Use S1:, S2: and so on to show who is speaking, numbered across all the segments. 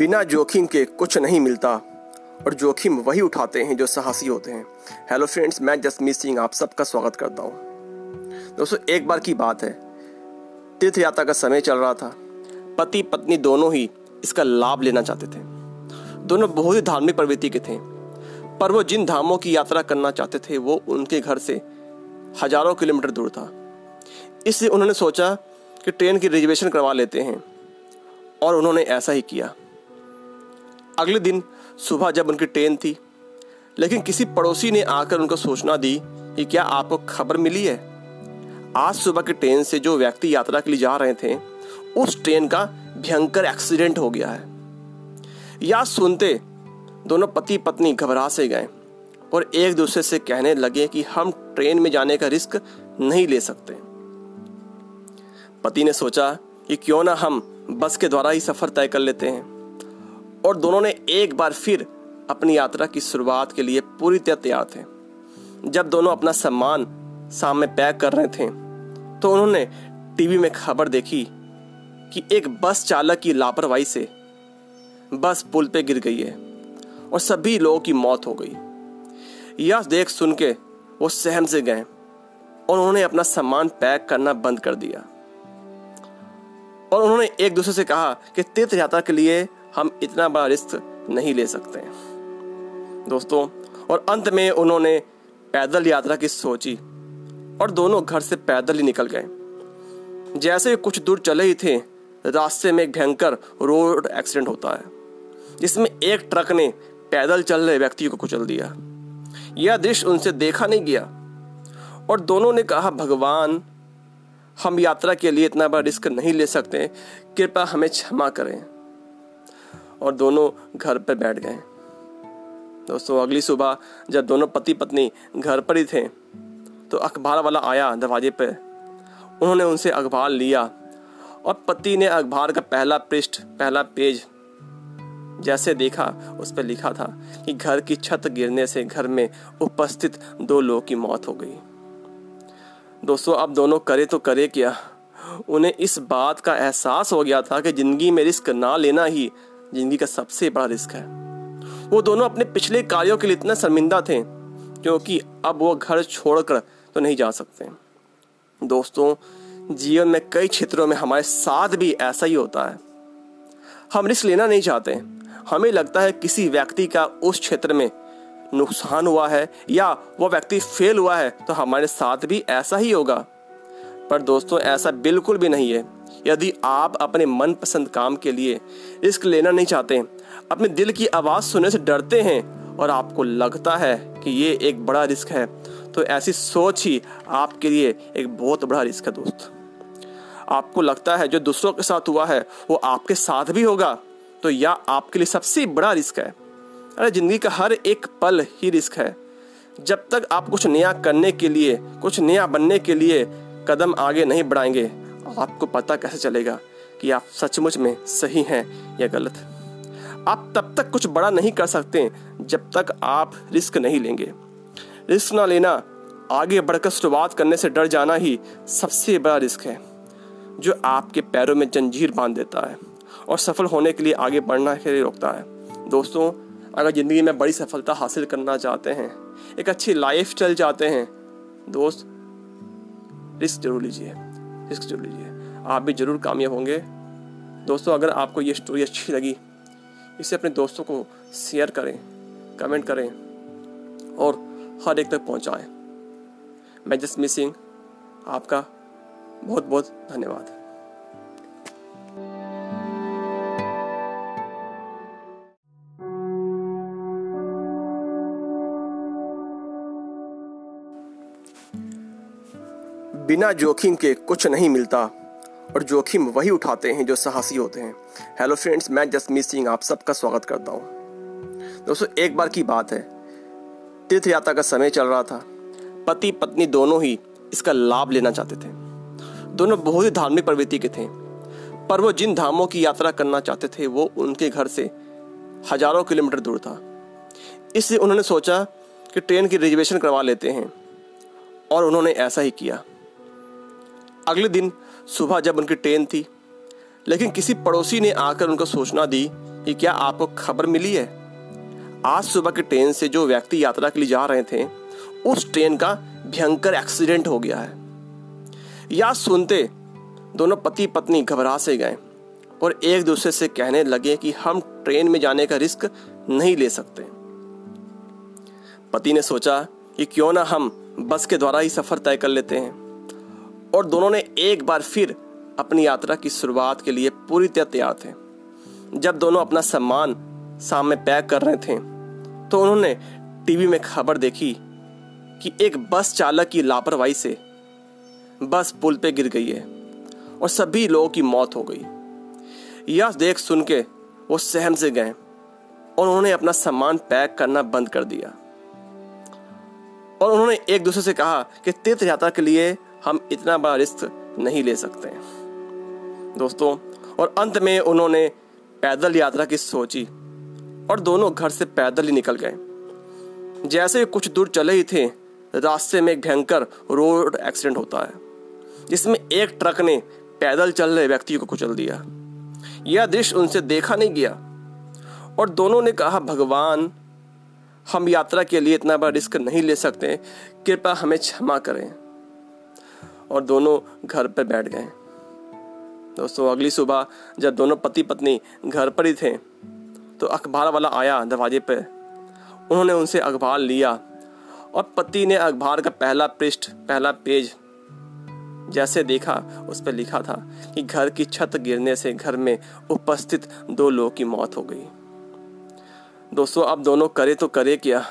S1: बिना जोखिम के कुछ नहीं मिलता। और जोखिम वही उठाते हैं जो साहसी होते हैं। हेलो फ्रेंड्स मैं जसमीत सिंह आप सबका स्वागत करता हूँ। दोस्तों, एक बार की बात है। तीर्थ यात्रा का समय चल रहा था। पति पत्नी दोनों ही इसका लाभ लेना चाहते थे। दोनों बहुत ही धार्मिक प्रवृत्ति के थे। पर वो जिन धामों की यात्रा करना चाहते थे, वो उनके घर से हज़ारों किलोमीटर दूर था। इसलिए उन्होंने सोचा कि ट्रेन की रिजर्वेशन करवा लेते हैं। और उन्होंने ऐसा ही किया। अगले दिन सुबह जब उनकी ट्रेन थी, लेकिन किसी पड़ोसी ने आकर उनको सूचना दी कि क्या आपको खबर मिली है? आज सुबह की ट्रेन से जो व्यक्ति यात्रा के लिए जा रहे थे, उस ट्रेन का भयंकर एक्सीडेंट हो गया है। या सुनते दोनों पति पत्नी घबरा से गए और एक दूसरे से कहने लगे कि हम ट्रेन में जाने का रिस्क नहीं ले सकते। पति ने सोचा कि क्यों ना हम बस के द्वारा ही सफ़र तय कर लेते हैं। और दोनों ने एक बार फिर अपनी यात्रा की शुरुआत के लिए पूरी तरह तैयार थे जब दोनों अपना सामान सामने पैक कर रहे थे तो उन्होंने टीवी में खबर देखी कि एक बस चालक की लापरवाही से बस पुल पे गिर गई है और सभी लोगों की मौत हो गई। यह देख सुन के वो सहम से गए और उन्होंने अपना सामान पैक करना बंद कर दिया। और उन्होंने एक दूसरे से कहा कि तीर्थ यात्रा के लिए हम इतना बड़ा रिस्क नहीं ले सकते। दोस्तों, और अंत में उन्होंने पैदल यात्रा की सोची और दोनों घर से पैदल ही निकल गए। जैसे कुछ दूर चले ही थे, रास्ते में भयंकर रोड एक्सीडेंट होता है, जिसमें एक ट्रक ने पैदल चल रहे व्यक्ति को कुचल दिया। यह दृश्य उनसे देखा नहीं गया और दोनों ने कहा, भगवान, हम यात्रा के लिए इतना बड़ा रिस्क नहीं ले सकते, कृपया हमें क्षमा करें। और दोनों घर पर बैठ गए। दोस्तों, अगली सुबह जब दोनों पति पत्नी घर पर ही थे तो अखबार वाला आया दरवाजे पर। उन्होंने उनसे अखबार लिया और पति ने अखबार का पहला पृष्ठ, पहला पेज जैसे देखा, उस पर लिखा था कि घर की छत गिरने से घर में उपस्थित दो लोगों की मौत हो गई। दोस्तों, अब दोनों करे तो करे क्या? उन्हें इस बात का एहसास हो गया था कि ज़िंदगी में रिस्क ना लेना ही ज़िंदगी का सबसे बड़ा रिस्क है। वो दोनों अपने पिछले कार्यों के लिए इतना शर्मिंदा थे, क्योंकि अब वो घर छोड़कर तो नहीं जा सकते। दोस्तों, जीवन में कई क्षेत्रों में हमारे साथ भी ऐसा ही होता है। हम रिस्क लेना नहीं चाहते। हमें लगता है किसी व्यक्ति का उस क्षेत्र में नुकसान हुआ है या वो व्यक्ति फेल हुआ है तो हमारे साथ भी ऐसा ही होगा। पर दोस्तों, ऐसा बिल्कुल भी नहीं है। यदि आप अपने मनपसंद काम के लिए रिस्क लेना नहीं चाहते, अपने दिल की आवाज़ सुनने से डरते हैं और आपको लगता है कि ये एक बड़ा रिस्क है तो ऐसी सोच ही आपके लिए एक बहुत बड़ा रिस्क है दोस्त। आपको लगता है जो दूसरों के साथ हुआ है, वो आपके साथ भी होगा तो यह आपके लिए सबसे बड़ा रिस्क है। अरे, ज़िंदगी का हर एक पल ही रिस्क है। जब तक आप कुछ नया करने के लिए, कुछ नया बनने के लिए कदम आगे नहीं बढ़ाएँगे आपको पता कैसे चलेगा कि आप सचमुच में सही हैं या गलत? आप तब तक कुछ बड़ा नहीं कर सकते जब तक आप रिस्क नहीं लेंगे। रिस्क ना लेना, आगे बढ़कर शुरुआत करने से डर जाना ही सबसे बड़ा रिस्क है, जो आपके पैरों में जंजीर बाँध देता है और सफल होने के लिए आगे बढ़ना के लिए रोकता है। दोस्तों, अगर ज़िंदगी में बड़ी सफलता हासिल करना चाहते हैं, एक अच्छी लाइफ स्टाइल चाहते हैं, दोस्त, रिस्क ज़रूर लीजिए। रिस्क ज़रूर लीजिए। आप भी ज़रूर कामयाब होंगे। दोस्तों, अगर आपको ये स्टोरी अच्छी लगी, इसे अपने दोस्तों को शेयर करें कमेंट करें, और हर एक तक पहुंचाएँ। मैं जस्ट मिसिंग आपका बहुत बहुत धन्यवाद। बिना जोखिम के कुछ नहीं मिलता, और जोखिम वही उठाते हैं जो साहसी होते हैं। हेलो फ्रेंड्स मैं जसमीत सिंह आप सबका स्वागत करता हूँ। दोस्तों, एक बार की बात है। तीर्थ यात्रा का समय चल रहा था। पति पत्नी दोनों ही इसका लाभ लेना चाहते थे। दोनों बहुत ही धार्मिक प्रवृत्ति के थे। पर वो जिन धामों की यात्रा करना चाहते थे, वो उनके घर से हज़ारों किलोमीटर दूर था। इसलिए उन्होंने सोचा कि ट्रेन की रिजर्वेशन करवा लेते हैं, और उन्होंने ऐसा ही किया। अगले दिन सुबह जब उनकी ट्रेन थी, लेकिन किसी पड़ोसी ने आकर उनको सूचना दी कि क्या आपको खबर मिली है? आज सुबह की ट्रेन से जो व्यक्ति यात्रा के लिए जा रहे थे, उस ट्रेन का भयंकर एक्सीडेंट हो गया है। या सुनते दोनों पति पत्नी घबरा से गए और एक दूसरे से कहने लगे कि हम ट्रेन में जाने का रिस्क नहीं ले सकते। पति ने सोचा कि क्यों ना हम बस के द्वारा ही सफ़र तय कर लेते हैं। और दोनों ने एक बार फिर अपनी यात्रा की शुरुआत के लिए पूरी तरह तैयार थे जब दोनों अपना सामान सामने पैक कर रहे थे तो उन्होंने टीवी में खबर देखी कि एक बस चालक की लापरवाही से बस पुल पे गिर गई है और सभी लोगों की मौत हो गई। यह देख सुन के वो सहम से गए और उन्होंने अपना सामान पैक करना बंद कर दिया। और उन्होंने एक दूसरे से कहा कि तीर्थ यात्रा के लिए हम इतना बड़ा रिस्क नहीं ले सकते। दोस्तों, और अंत में उन्होंने पैदल यात्रा की सोची और दोनों घर से पैदल ही निकल गए। जैसे कुछ दूर चले ही थे, रास्ते में एक भयंकर रोड एक्सीडेंट होता है, जिसमें एक ट्रक ने पैदल चल रहे व्यक्ति को कुचल दिया। यह दृश्य उनसे देखा नहीं गया और दोनों ने कहा, भगवान, हम यात्रा के लिए इतना बड़ा रिस्क नहीं ले सकते, कृपया हमें क्षमा करें। और दोनों घर पर बैठ गए। दोस्तों, अगली सुबह जब दोनों पति पत्नी घर पर ही थे तो अखबार वाला आया दरवाजे पर उन्होंने उनसे अखबार लिया और पति ने अखबार का पहला पृष्ठ, पहला पेज जैसे देखा, उस पर लिखा था कि घर की छत गिरने से घर में उपस्थित दो लोगों की मौत हो गई। दोस्तों, अब दोनों करे तो करे क्या?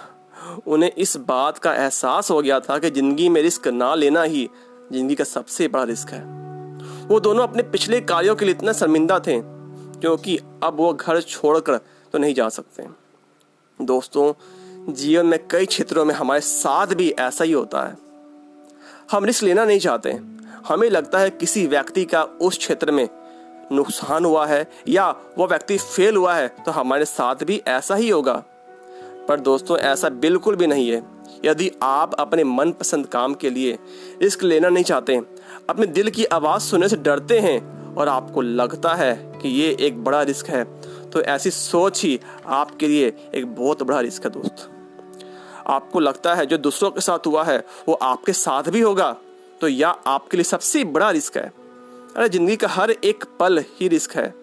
S1: उन्हें इस बात का एहसास हो गया था कि ज़िंदगी में रिस्क ना लेना ही ज़िंदगी का सबसे बड़ा रिस्क है। वो दोनों अपने पिछले कार्यों के लिए इतना शर्मिंदा थे, क्योंकि अब वो घर छोड़कर तो नहीं जा सकते। दोस्तों, जीवन में कई क्षेत्रों में हमारे साथ भी ऐसा ही होता है। हम रिस्क लेना नहीं चाहते। हमें लगता है किसी व्यक्ति का उस क्षेत्र में नुकसान हुआ है या वो व्यक्ति फेल हुआ है तो हमारे साथ भी ऐसा ही होगा। पर दोस्तों, ऐसा बिल्कुल भी नहीं है। यदि आप अपने मनपसंद काम के लिए रिस्क लेना नहीं चाहते, अपने दिल की आवाज़ सुनने से डरते हैं और आपको लगता है कि ये एक बड़ा रिस्क है तो ऐसी सोच ही आपके लिए एक बहुत बड़ा रिस्क है दोस्त। आपको लगता है जो दूसरों के साथ हुआ है, वो आपके साथ भी होगा तो यह आपके लिए सबसे बड़ा रिस्क है। अरे, ज़िंदगी का हर एक पल ही रिस्क है।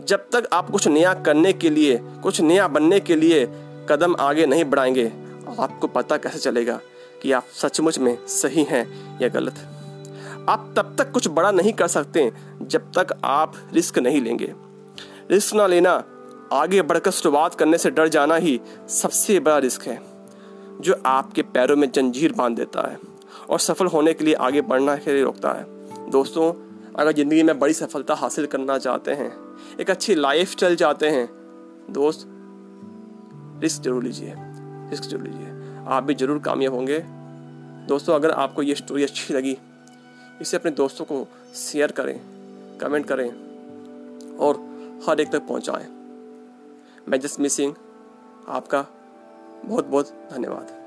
S1: जब तक आप कुछ नया करने के लिए, कुछ नया बनने के लिए कदम आगे नहीं बढ़ाएँगे। आपको पता कैसे चलेगा कि आप सचमुच में सही हैं या गलत? आप तब तक कुछ बड़ा नहीं कर सकते जब तक आप रिस्क नहीं लेंगे। रिस्क ना लेना, आगे बढ़कर शुरुआत करने से डर जाना ही सबसे बड़ा रिस्क है, जो आपके पैरों में जंजीर बाँध देता है और सफल होने के लिए आगे बढ़ना के लिए रोकता है। दोस्तों, अगर ज़िंदगी में बड़ी सफलता हासिल करना चाहते हैं, एक अच्छी लाइफ स्टाइल चाहते हैं, दोस्त रिस्क ज़रूर लीजिए। रिस्क ज़रूर लीजिए। आप भी ज़रूर कामयाब होंगे। दोस्तों, अगर आपको ये स्टोरी अच्छी लगी, इसे अपने दोस्तों को शेयर करें कमेंट करें, और हर एक तक पहुंचाएँ। मैं जस्ट मिसिंग आपका बहुत बहुत धन्यवाद।